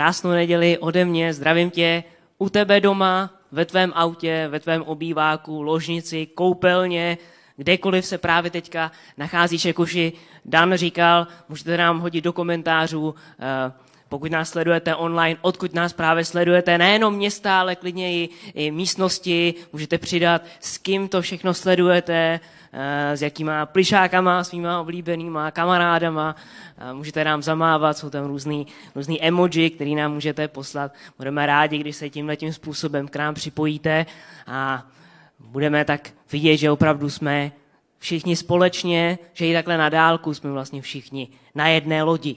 Krásnou neděli ode mě, zdravím tě u tebe doma, ve tvém autě, ve tvém obýváku, ložnici, koupelně, kdekoliv se právě teďka nacházíš, jak už Dan říkal, můžete nám hodit do komentářů, eh, pokud nás sledujete online, odkud nás právě sledujete, nejenom města, ale klidně i, i místnosti, můžete přidat, s kým to všechno sledujete, Eh, s jakýma plišákama, svýma oblíbenýma kamarádama. Eh, můžete nám zamávat, jsou tam různý, různý emoji, který nám můžete poslat. Budeme rádi, když se tímhle tím způsobem k nám připojíte a budeme tak vidět, že opravdu jsme všichni společně, že i takhle na dálku jsme vlastně všichni na jedné lodi.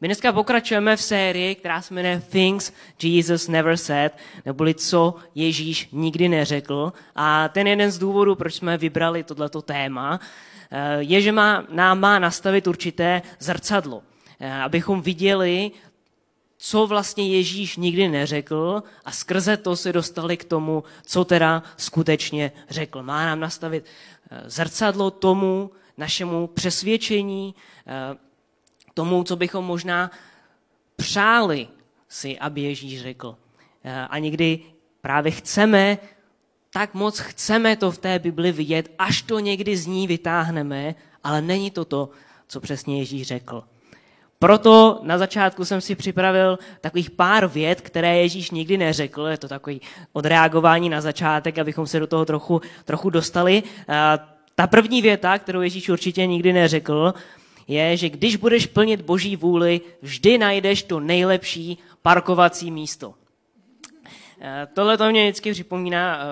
My dneska pokračujeme v sérii, která se jmenuje Things Jesus Never Said, neboli co Ježíš nikdy neřekl. A ten jeden z důvodů, proč jsme vybrali tohleto téma, eh, je, že má, nám má nastavit určité zrcadlo, eh, abychom viděli, co vlastně Ježíš nikdy neřekl a skrze to se dostali k tomu, co teda skutečně řekl. Má nám nastavit eh, zrcadlo tomu, našemu přesvědčení, tomu, co bychom možná přáli si, aby Ježíš řekl. Eh, a někdy právě chceme, tak moc chceme to v té Bibli vidět, až to někdy z ní vytáhneme, ale není to to, co přesně Ježíš řekl. Proto na začátku jsem si připravil takových pár věd, které Ježíš nikdy neřekl. Je to takový odreagování na začátek, abychom se do toho trochu, trochu dostali. Eh, ta první věta, kterou Ježíš určitě nikdy neřekl, je, že když budeš plnit boží vůli, vždy najdeš to nejlepší parkovací místo. Eh, tohle to mě vždycky připomíná eh,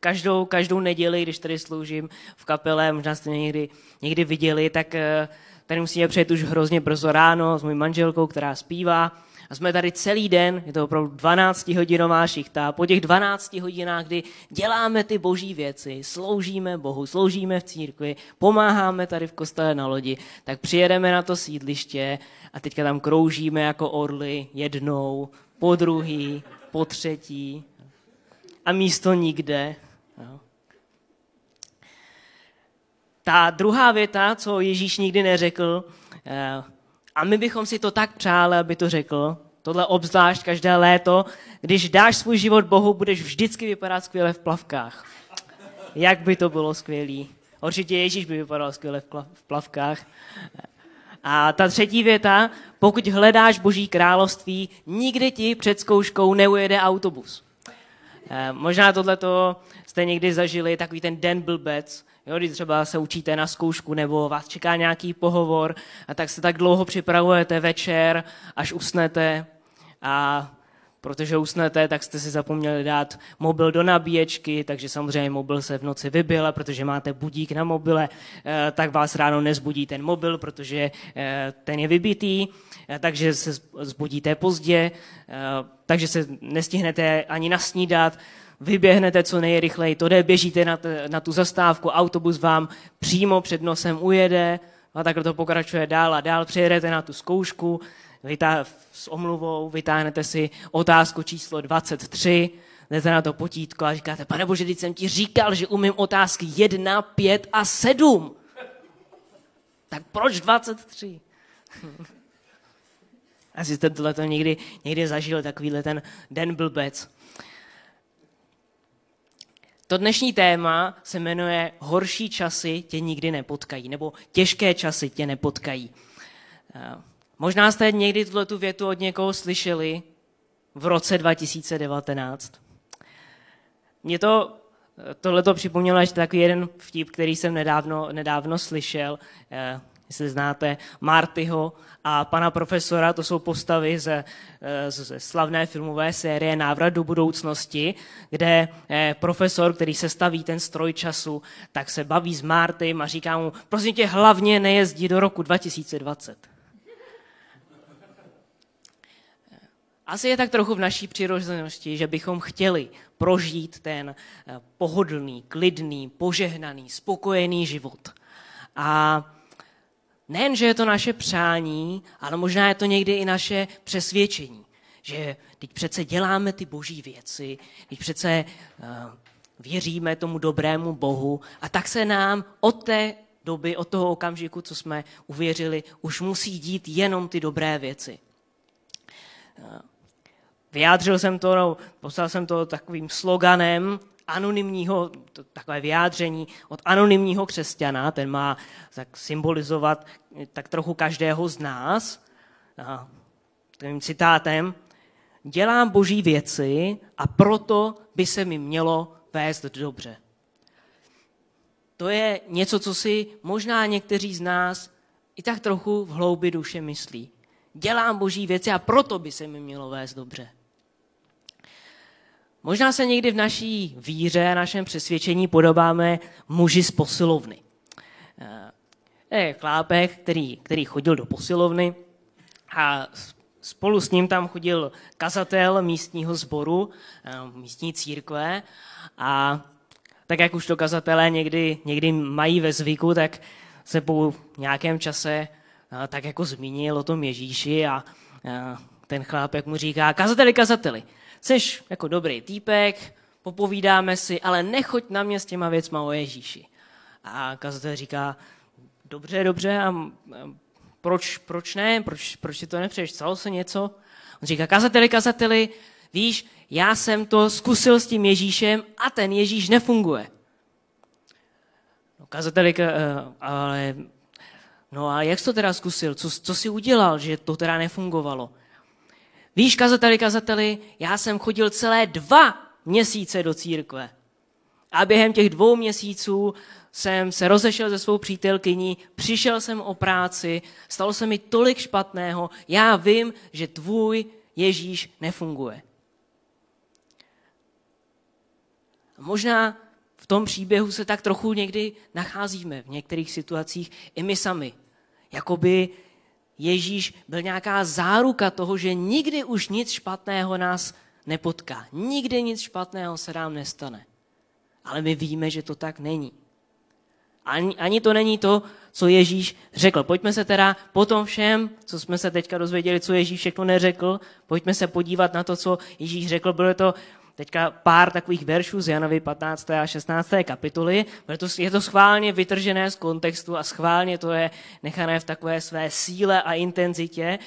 každou, každou neděli, když tady sloužím v kapele, možná jste mě někdy, někdy viděli, tak eh, tady musíme přijet už hrozně brzo ráno s mojí manželkou, která zpívá a jsme tady celý den, je to opravdu 12-hodinová šichta. Po těch 12 hodinách, kdy děláme ty boží věci, sloužíme Bohu, sloužíme v církvi, pomáháme tady v kostele na lodi, tak přijedeme na to sídliště a teďka tam kroužíme jako orly jednou, po druhý, po třetí a místo nikde. Ta druhá věta, co Ježíš nikdy neřekl, eh, a my bychom si to tak přáli, aby to řekl, tohle obzvlášť každé léto, když dáš svůj život Bohu, budeš vždycky vypadat skvěle v plavkách. Jak by to bylo skvělý. Určitě Ježíš by vypadal skvěle v plavkách. A ta třetí věta, pokud hledáš Boží království, nikdy ti před zkouškou neujede autobus. Eh, možná tohleto jste někdy zažili, takový ten den blbec, Jo, když třeba se učíte na zkoušku nebo vás čeká nějaký pohovor, a tak se tak dlouho připravujete večer, až usnete. A protože usnete, tak jste si zapomněli dát mobil do nabíječky, takže samozřejmě mobil se v noci vybil a protože máte budík na mobile, eh, tak vás ráno nezbudí ten mobil, protože eh, ten je vybitý, eh, takže se zbudíte pozdě, takže se nestihnete ani nasnídat, vyběhnete co nejrychleji, to jde, běžíte na, t, na tu zastávku, autobus vám přímo před nosem ujede a takhle to pokračuje dál a dál, přijedete na tu zkoušku vytá, s omluvou, vytáhnete si otázku číslo 23, jdete na to potítko a říkáte, pane bože, teď jsem ti říkal, že umím otázky 1, 5 a 7. Tak proč 23? Asi jste tohle někdy, někdy zažil, takovýhle ten den blbec. To dnešní téma se jmenuje Horší časy tě nikdy nepotkají, nebo Těžké časy tě nepotkají. Eh, možná jste někdy tuhle tu větu od někoho slyšeli v roce 2019. Mě to eh, tohle to připomnělo ještě takový jeden vtip, který jsem nedávno, nedávno slyšel. Eh, jestli znáte Martyho a pana profesora, to jsou postavy ze, eh, ze slavné filmové série Návrat do budoucnosti, kde eh, profesor, který se staví ten stroj času, tak se baví s Martym a říká mu, prosím tě, hlavně nejezdí do roku 2020. asi je tak trochu v naší přirozenosti, že bychom chtěli prožít ten eh, pohodlný, klidný, požehnaný, spokojený život. A nejen, že je to naše přání, ale možná je to někdy i naše přesvědčení, že teď přece děláme ty boží věci, teď přece uh, věříme tomu dobrému Bohu a tak se nám od té doby, od toho okamžiku, co jsme uvěřili, už musí dít jenom ty dobré věci. Uh, vyjádřil jsem to, no, poslal jsem to takovým sloganem anonymního, to, takové vyjádření od anonymního křesťana, ten má tak symbolizovat tak trochu každého z nás, a tím citátem, dělám boží věci a proto by se mi mělo vést dobře. To je něco, co si možná někteří z nás i tak trochu v hloubi duše myslí. Dělám boží věci a proto by se mi mělo vést dobře. Možná se někdy v naší víře a našem přesvědčení podobáme muži z posilovny. Eh, je chlápek, který, který chodil do posilovny a spolu s ním tam chodil kazatel místního sboru, eh, místní církve a tak jak už to kazatelé někdy, někdy mají ve zvyku, tak se po nějakém čase eh, tak jako zmínil o tom Ježíši a ten chlápek mu říká, kazateli, kazateli, jsi jako dobrý týpek, popovídáme si, ale nechoď na mě s těma věcma o Ježíši. A kazatel říká, dobře, dobře, a proč, proč ne, proč, proč si to nepřeješ, stalo se něco? On říká, kazateli, kazateli, víš, já jsem to zkusil s tím Ježíšem a ten Ježíš nefunguje. No, kazateli, eh, ale no a jak jsi to teda zkusil? Co, co jsi udělal, že to teda nefungovalo? Víš, kazateli, kazateli, já jsem chodil celé dva měsíce do církve. A během těch dvou měsíců jsem se rozešel se svou přítelkyní, přišel jsem o práci, stalo se mi tolik špatného, já vím, že tvůj Ježíš nefunguje. Možná v tom příběhu se tak trochu někdy nacházíme, v některých situacích i my sami. Jakoby Ježíš byl nějaká záruka toho, že nikdy už nic špatného nás nepotká. Nikdy nic špatného se nám nestane. Ale my víme, že to tak není. Ani, ani to není to, co Ježíš řekl. Pojďme se teda po tom všem, co jsme se teďka dozvěděli, co Ježíš všechno neřekl, pojďme se podívat na to, co Ježíš řekl. Bylo to teďka pár takových veršů z Janovi 15. a 16. kapitoly, protože je to schválně vytržené z kontextu a schválně to je nechané v takové své síle a intenzitě,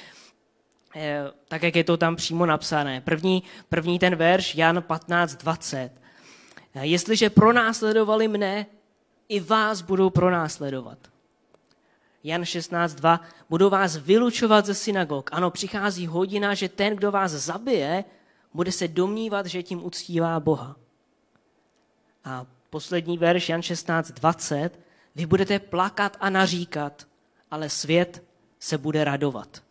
eh, tak jak je to tam přímo napsané. První, první ten verš, Jan 15, 20. Jestliže pronásledovali mne, i vás budou pronásledovat. Jan 16.2. Budou vás vylučovat ze synagog. Ano, přichází hodina, že ten, kdo vás zabije, bude se domnívat, že tím uctívá Boha. A poslední verš, Jan 16.20. Vy budete plakat a naříkat, ale svět se bude radovat.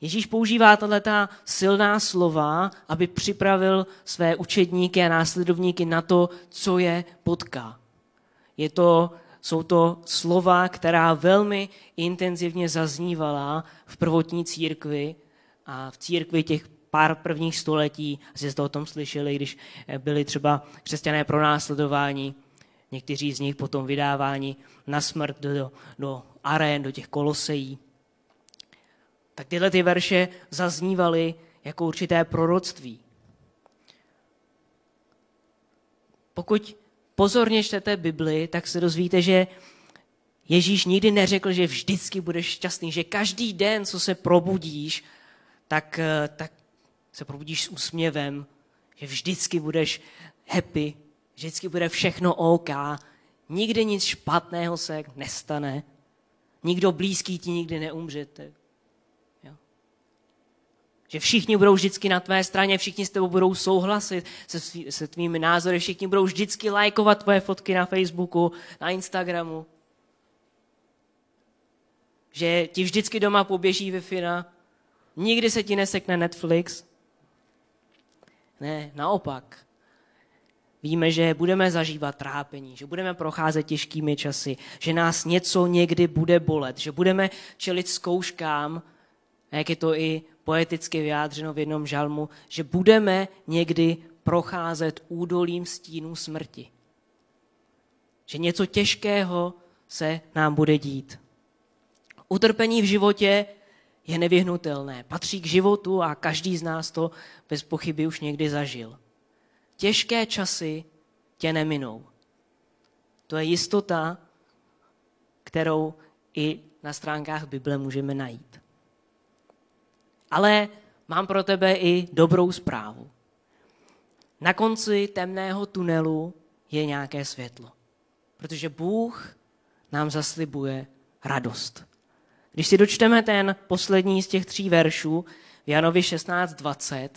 Ježíš používá tato silná slova, aby připravil své učedníky a následovníky na to, co je potká. Je to, jsou to slova, která velmi intenzivně zaznívala v prvotní církvi a v církvi těch pár prvních století, asi jste o tom slyšeli, když byli třeba křesťané pro následování, někteří z nich potom vydávání na smrt do, do arén, do těch kolosejí tak tyhle ty verše zaznívaly jako určité proroctví. Pokud pozorně čtete Bibli, tak se dozvíte, že Ježíš nikdy neřekl, že vždycky budeš šťastný, že každý den, co se probudíš, tak, eh, tak se probudíš s úsměvem, že vždycky budeš happy, vždycky bude všechno OK, nikdy nic špatného se nestane, nikdo blízký ti nikdy neumřete že všichni budou vždycky na tvé straně, všichni s tebou budou souhlasit se, svý, se tvými názory, všichni budou vždycky lajkovat tvoje fotky na Facebooku, na Instagramu. Že ti vždycky doma poběží wi nikdy se ti nesekne Netflix. Ne, naopak. Víme, že budeme zažívat trápení, že budeme procházet těžkými časy, že nás něco někdy bude bolet, že budeme čelit zkouškám, jak je to i poeticky vyjádřeno v jednom žalmu, že budeme někdy procházet údolím stínů smrti. Že něco těžkého se nám bude dít. Utrpení v životě je nevyhnutelné, patří k životu a každý z nás to bez pochyby už někdy zažil. Těžké časy tě neminou. To je jistota, kterou i na stránkách Bible můžeme najít. Ale mám pro tebe i dobrou zprávu. Na konci temného tunelu je nějaké světlo. Protože Bůh nám zaslibuje radost. Když si dočteme ten poslední z těch tří veršů v Janovi 16.20,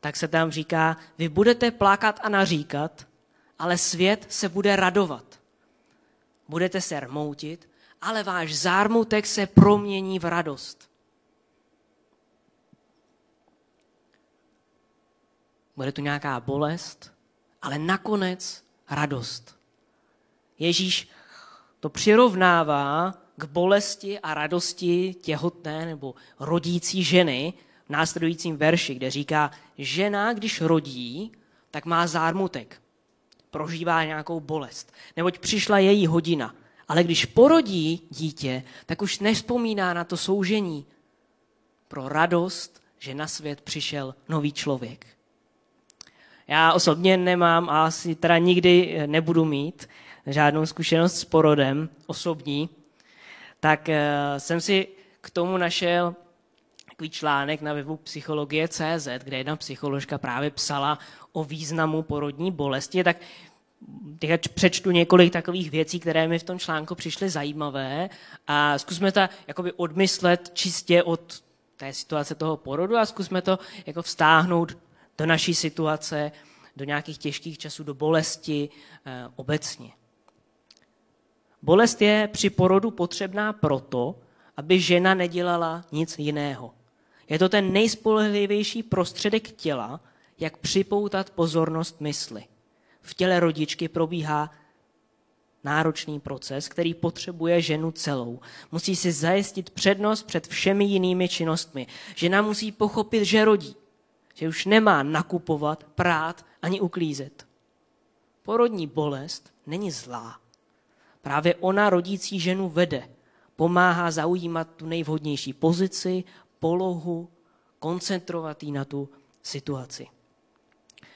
tak se tam říká, vy budete plákat a naříkat, ale svět se bude radovat. Budete se rmoutit, ale váš zármutek se promění v radost. Bude tu nějaká bolest, ale nakonec radost. Ježíš to přirovnává k bolesti a radosti těhotné nebo rodící ženy v následujícím verši, kde říká, žena, když rodí, tak má zármutek, prožívá nějakou bolest, neboť přišla její hodina. Ale když porodí dítě, tak už nespomíná na to soužení pro radost, že na svět přišel nový člověk. Já osobně nemám a asi teda nikdy nebudu mít žádnou zkušenost s porodem osobní, tak eh, jsem si k tomu našel takový článek na webu psychologie.cz, kde jedna psycholožka právě psala o významu porodní bolesti, tak teď přečtu několik takových věcí, které mi v tom článku přišly zajímavé a zkusme to jakoby odmyslet čistě od té situace toho porodu a zkusme to jako vstáhnout do naší situace, do nějakých těžkých časů, do bolesti e, obecně. Bolest je při porodu potřebná proto, aby žena nedělala nic jiného. Je to ten nejspolehlivější prostředek těla, jak připoutat pozornost mysli. V těle rodičky probíhá náročný proces, který potřebuje ženu celou. Musí si zajistit přednost před všemi jinými činnostmi. Žena musí pochopit, že rodí, že už nemá nakupovat, prát ani uklízet. Porodní bolest není zlá. Právě ona rodící ženu vede, pomáhá zaujímat tu nejvhodnější pozici, polohu, koncentrovat jí na tu situaci.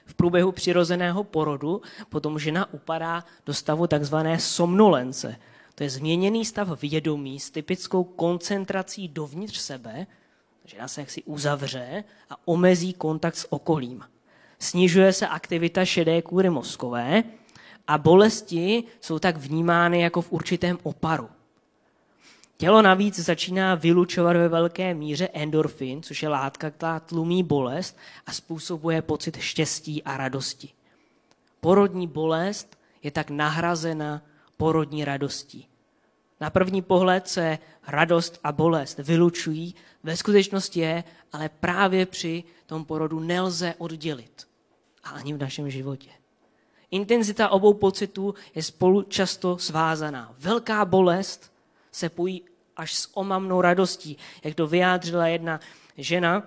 V průběhu přirozeného porodu potom žena upadá do stavu takzvané somnolence. To je změněný stav vědomí s typickou koncentrací dovnitř sebe. Žena se jaksi uzavře a omezí kontakt s okolím. Snižuje se aktivita šedé kůry mozkové a bolesti jsou tak vnímány jako v určitém oparu. Tělo navíc začíná vylučovat ve velké míře endorfin, což je látka, která tlumí bolest a způsobuje pocit štěstí a radosti. Porodní bolest je tak nahrazena porodní radostí. Na první pohled se radost a bolest vylučují, ve skutečnosti je, ale právě při tom porodu nelze oddělit. A ani v našem životě. Intenzita obou pocitů je spolu často svázaná. Velká bolest se pojí až s omamnou radostí, jak to vyjádřila jedna žena.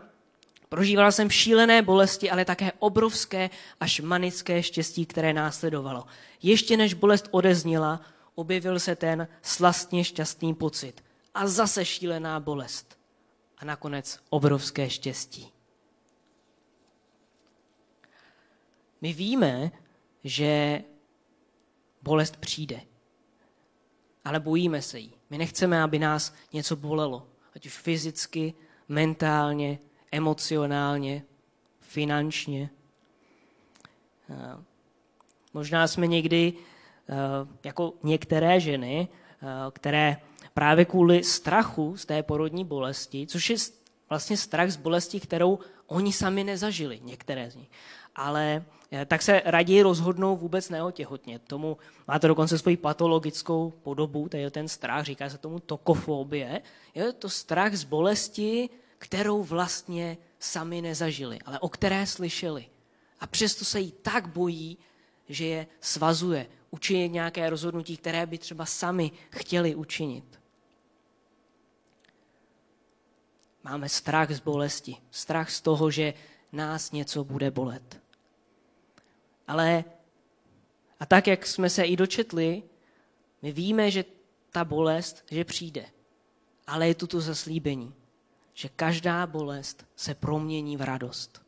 Prožívala jsem šílené bolesti, ale také obrovské až manické štěstí, které následovalo. Ještě než bolest odezněla, objevil se ten slastně šťastný pocit. A zase šílená bolest. A nakonec obrovské štěstí. My víme, že bolest přijde. Ale bojíme se jí. My nechceme, aby nás něco bolelo. Ať už fyzicky, mentálně, emocionálně, finančně. Možná jsme někdy jako některé ženy, které právě kvůli strachu z té porodní bolesti, což je vlastně strach z bolesti, kterou oni sami nezažili, některé z nich, ale Eh, tak se raději rozhodnou vůbec neotěhotnět. Tomu má to dokonce svoji patologickou podobu, je ten strach, říká se tomu tokofobie. Je to strach z bolesti, kterou vlastně sami nezažili, ale o které slyšeli. A přesto se jí tak bojí, že je svazuje, učinit nějaké rozhodnutí, které by třeba sami chtěli učinit. Máme strach z bolesti, strach z toho, že nás něco bude bolet. Ale a tak, jak jsme se i dočetli, my víme, že ta bolest, že přijde. Ale je tu to zaslíbení, že každá bolest se promění v radost.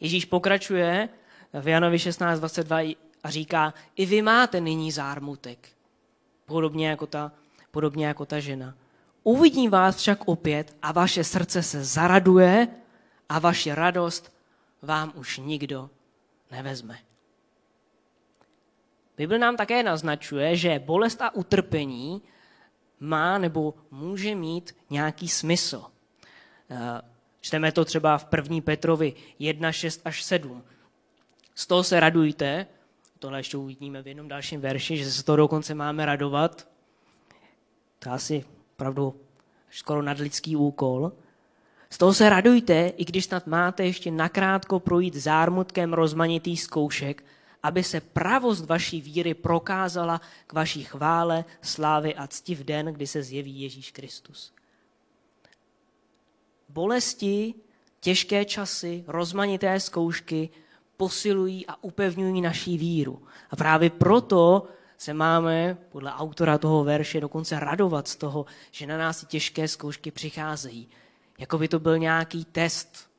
Ježíš pokračuje v Janovi 16.22 a říká, i vy máte nyní zármutek, podobně jako ta, podobně jako ta žena. Uvidím vás však opět a vaše srdce se zaraduje a vaši radost vám už nikdo nevezme. Bible nám také naznačuje, že bolest a utrpení má nebo může mít nějaký smysl. Eh, čteme to třeba v 1. Petrovi 1, 6 až 7. Z toho se radujte, tohle ještě uvidíme v jednom dalším verši, že se z toho dokonce máme radovat. To je asi opravdu skoro nadlidský úkol. Z toho se radujte, i když snad máte ještě nakrátko projít zármutkem rozmanitých zkoušek, aby se pravost vaší víry prokázala k vaší chvále, slávy a cti v den, kdy se zjeví Ježíš Kristus. Bolesti, těžké časy, rozmanité zkoušky posilují a upevňují naší víru. A právě proto se máme, podle autora toho verše, dokonce radovat z toho, že na nás těžké zkoušky přicházejí. Jako by to byl nějaký test,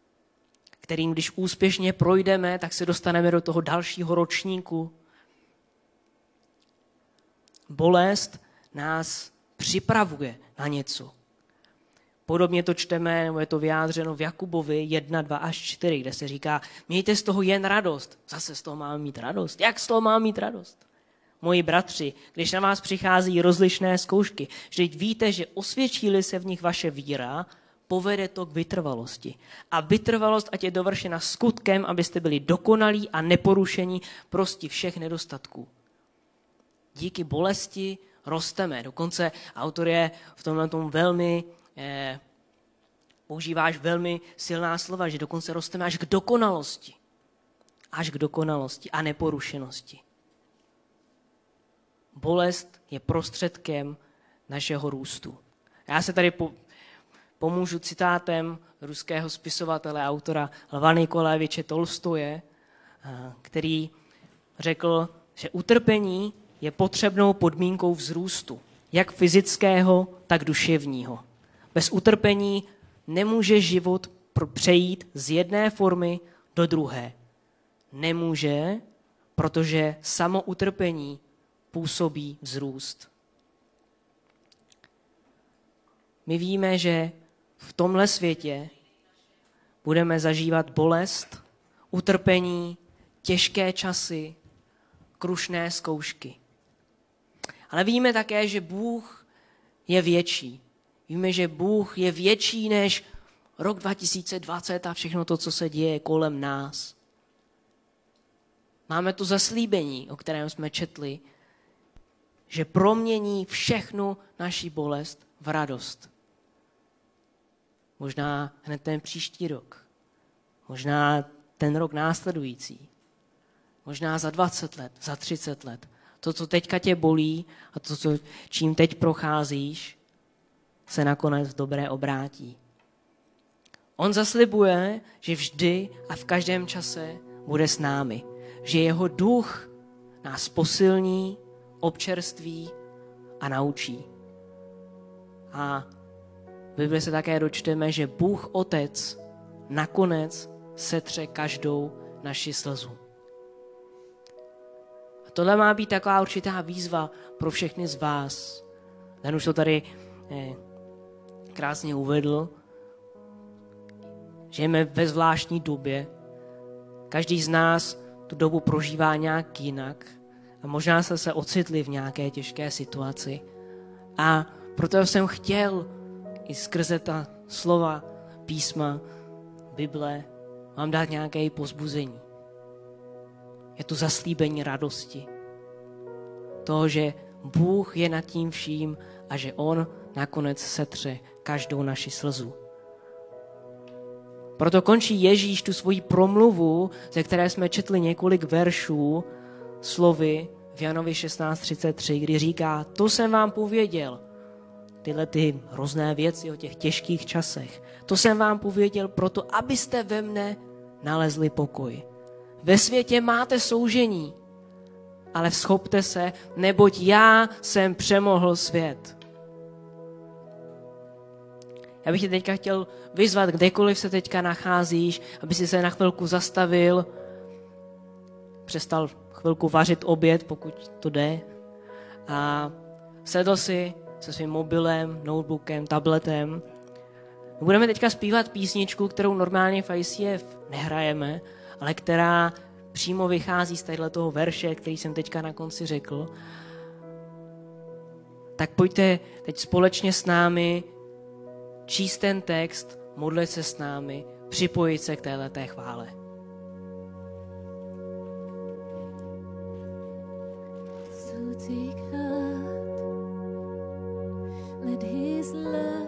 kterým když úspěšně projdeme, tak se dostaneme do toho dalšího ročníku. Bolest nás připravuje na něco. Podobně to čteme, nebo je to vyjádřeno v Jakubovi 1, 2 až 4, kde se říká, mějte z toho jen radost. Zase z toho máme mít radost. Jak z toho máme mít radost? Moji bratři, když na vás přichází rozlišné zkoušky, vždyť víte, že osvědčí se v nich vaše víra, povede to k vytrvalosti. A vytrvalost, ať je dovršena skutkem, abyste byli dokonalí a neporušení prosti všech nedostatků. Díky bolesti rosteme. Dokonce autor je v tomhle tom velmi, eh, používáš velmi silná slova, že dokonce rosteme až k dokonalosti. Až k dokonalosti a neporušenosti. Bolest je prostředkem našeho růstu. Já se tady po, pomůžu citátem ruského spisovatele autora Lva Nikoléviče Tolstoje, eh, který řekl, že utrpení je potřebnou podmínkou vzrůstu, jak fyzického, tak duševního. Bez utrpení nemůže život přejít z jedné formy do druhé. Nemůže, protože samo utrpení působí vzrůst. My víme, že v tomhle světě budeme zažívat bolest, utrpení, těžké časy, krušné zkoušky. Ale víme také, že Bůh je větší. Víme, že Bůh je větší než rok 2020 a všechno to, co se děje kolem nás. Máme tu zaslíbení, o kterém jsme četli, že promění všechnu naši bolest v radost. Možná hned ten příští rok. Možná ten rok následující. Možná za 20 let, za 30 let. To, co teďka tě bolí a to, co, čím teď procházíš, se nakonec dobré obrátí. On zaslibuje, že vždy a v každém čase bude s námi. Že jeho duch nás posilní, občerství a naučí. A v Bibli se také dočteme, že Bůh Otec nakonec setře každou naši slzu. A tohle má být taková určitá výzva pro všechny z vás. Ten už to tady eh, krásně uvedl. Žijeme ve zvláštní době. Každý z nás tu dobu prožívá nějak jinak. A možná jste se ocitli v nějaké těžké situaci. A proto jsem chtěl i skrze ta slova, písma, Bible, vám dát nějaké pozbuzení. Je to zaslíbení radosti. To, že Bůh je nad tím vším a že On nakonec setře každou naši slzu. Proto končí Ježíš tu svoji promluvu, ze které jsme četli několik veršů, slovy v Janovi 16.33, kdy říká, to jsem vám pověděl, tyhle ty hrozné věci o těch těžkých časech. To jsem vám pověděl proto, abyste ve mne nalezli pokoj. Ve světě máte soužení, ale schopte se, neboť já jsem přemohl svět. Já bych tě teďka chtěl vyzvat, kdekoliv se teďka nacházíš, aby si se na chvilku zastavil, přestal chvilku vařit oběd, pokud to jde, a sedl si se svým mobilem, notebookem, tabletem. Budeme teďka zpívat písničku, kterou normálně v ICF nehrajeme, ale která přímo vychází z toho verše, který jsem teďka na konci řekl. Tak pojďte teď společně s námi číst ten text, modlit se s námi, připojit se k této chvále. love.